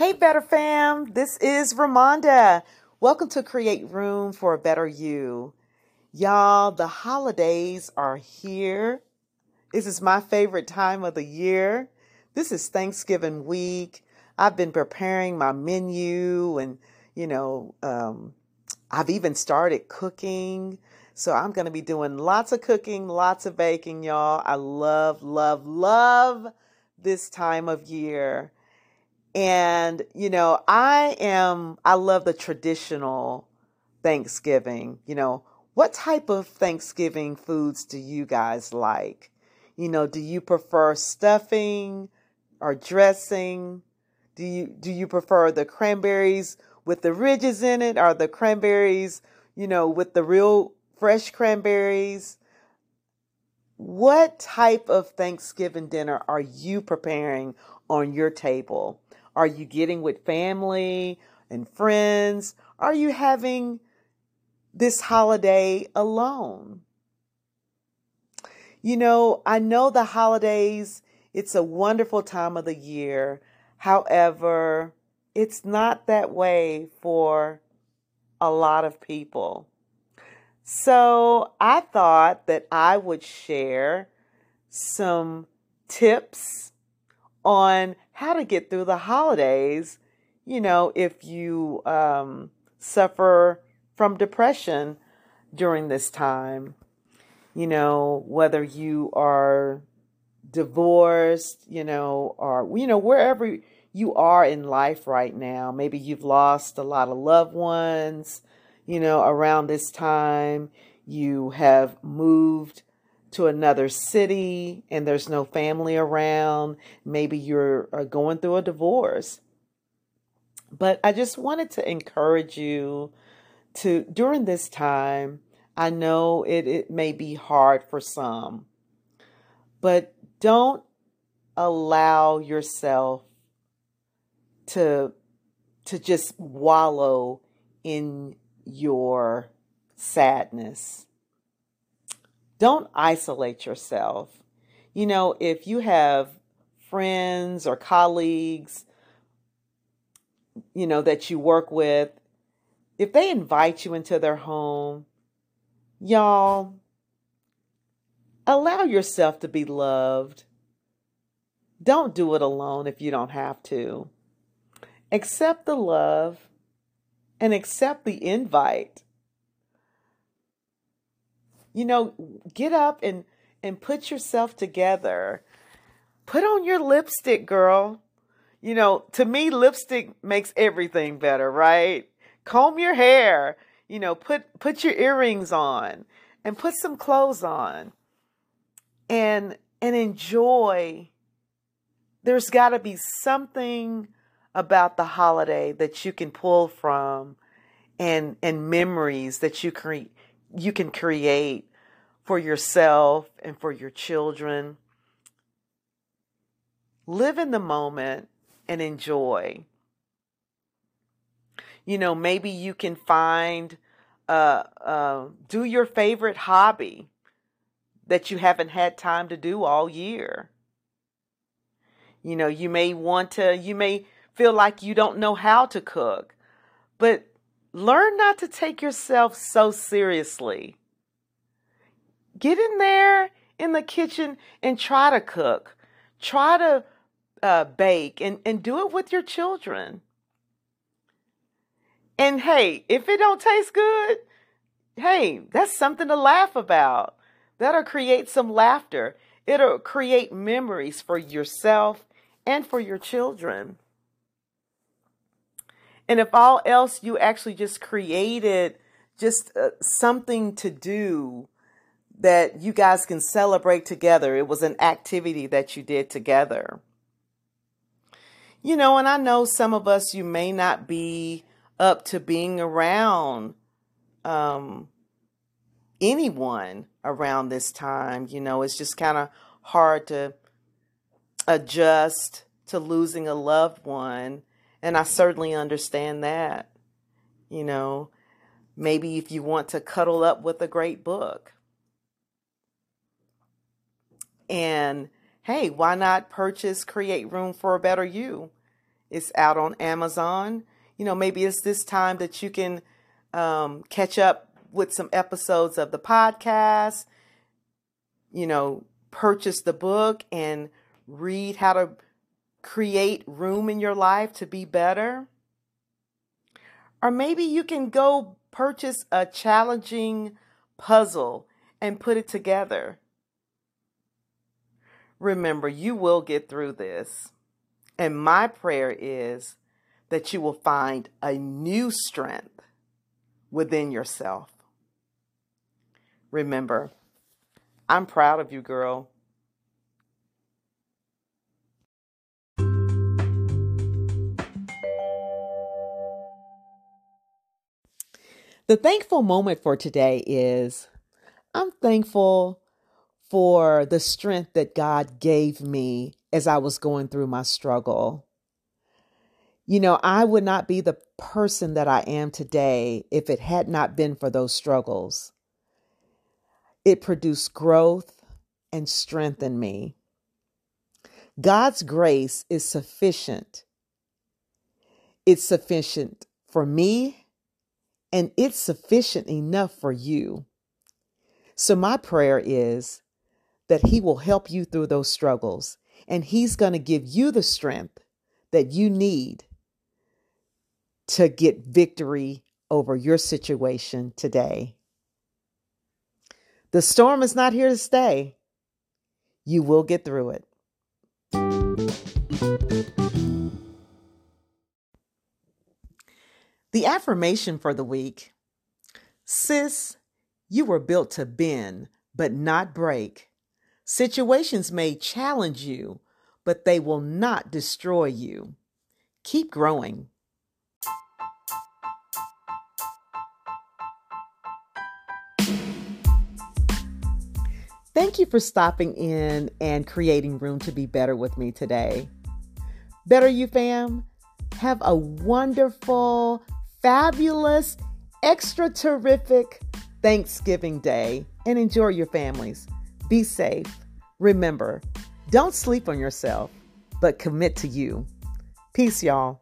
Hey, Better Fam, this is Ramonda. Welcome to Create Room for a Better You. Y'all, the holidays are here. This is my favorite time of the year. This is Thanksgiving week. I've been preparing my menu and, you know, um, I've even started cooking. So I'm going to be doing lots of cooking, lots of baking, y'all. I love, love, love this time of year. And, you know, I am, I love the traditional Thanksgiving. You know, what type of Thanksgiving foods do you guys like? You know, do you prefer stuffing or dressing? Do you do you prefer the cranberries with the ridges in it or the cranberries, you know, with the real fresh cranberries? What type of Thanksgiving dinner are you preparing on your table? Are you getting with family and friends? Are you having this holiday alone? You know, I know the holidays, it's a wonderful time of the year. However, it's not that way for a lot of people. So I thought that I would share some tips on how to get through the holidays. You know, if you um, suffer from depression during this time, you know, whether you are divorced, you know, or, you know, wherever you are in life right now. Maybe you've lost a lot of loved ones, you know, around this time. You have moved to another city and there's no family around. Maybe you're going through a divorce. But I just wanted to encourage you to, during this time, I know it, it may be hard for some, but don't allow yourself to to just wallow in your sadness. Don't isolate yourself. You know, if you have friends or colleagues, you know, that you work with, if they invite you into their home, y'all, allow yourself to be loved. Don't do it alone if you don't have to. Accept the love and accept the invite. You know, get up and and put yourself together. Put on your lipstick, girl. You know, to me lipstick makes everything better, right? Comb your hair, you know, put put your earrings on and put some clothes on. And and enjoy. There's got to be something about the holiday that you can pull from and and memories that you create you can create for yourself and for your children live in the moment and enjoy you know maybe you can find uh, uh, do your favorite hobby that you haven't had time to do all year you know you may want to you may feel like you don't know how to cook. But learn not to take yourself so seriously. Get in there in the kitchen and try to cook. Try to uh, bake and, and do it with your children. And hey, if it don't taste good, hey, that's something to laugh about. That'll create some laughter. It'll create memories for yourself and for your children. And if all else, you actually just created just uh, something to do that you guys can celebrate together. It was an activity that you did together. You know, and I know some of us, you may not be up to being around um, anyone around this time. You know, it's just kind of hard to adjust to losing a loved one and I certainly understand that. You know, maybe if you want to cuddle up with a great book. And hey, why not purchase Create Room for a Better You? It's out on Amazon. You know, maybe it's this time that you can um, catch up with some episodes of the podcast. You know, purchase the book and read how to create room in your life to be better. Or maybe you can go purchase a challenging puzzle and put it together. Remember, you will get through this. And my prayer is that you will find a new strength within yourself. Remember, I'm proud of you, girl. The thankful moment for today is I'm thankful for the strength that God gave me as I was going through my struggle. You know, I would not be the person that I am today if it had not been for those struggles. It produced growth and strength in me. God's grace is sufficient. It's sufficient for me and it's sufficient enough for you. So, my prayer is that He will help you through those struggles and He's going to give you the strength that you need to get victory over your situation today. The storm is not here to stay. You will get through it. The affirmation for the week Sis, you were built to bend, but not break. Situations may challenge you, but they will not destroy you. Keep growing. Thank you for stopping in and creating room to be better with me today. Better You fam, have a wonderful, fabulous, extra terrific Thanksgiving Day and enjoy your families. Be safe. Remember, don't sleep on yourself, but commit to you. Peace, y'all.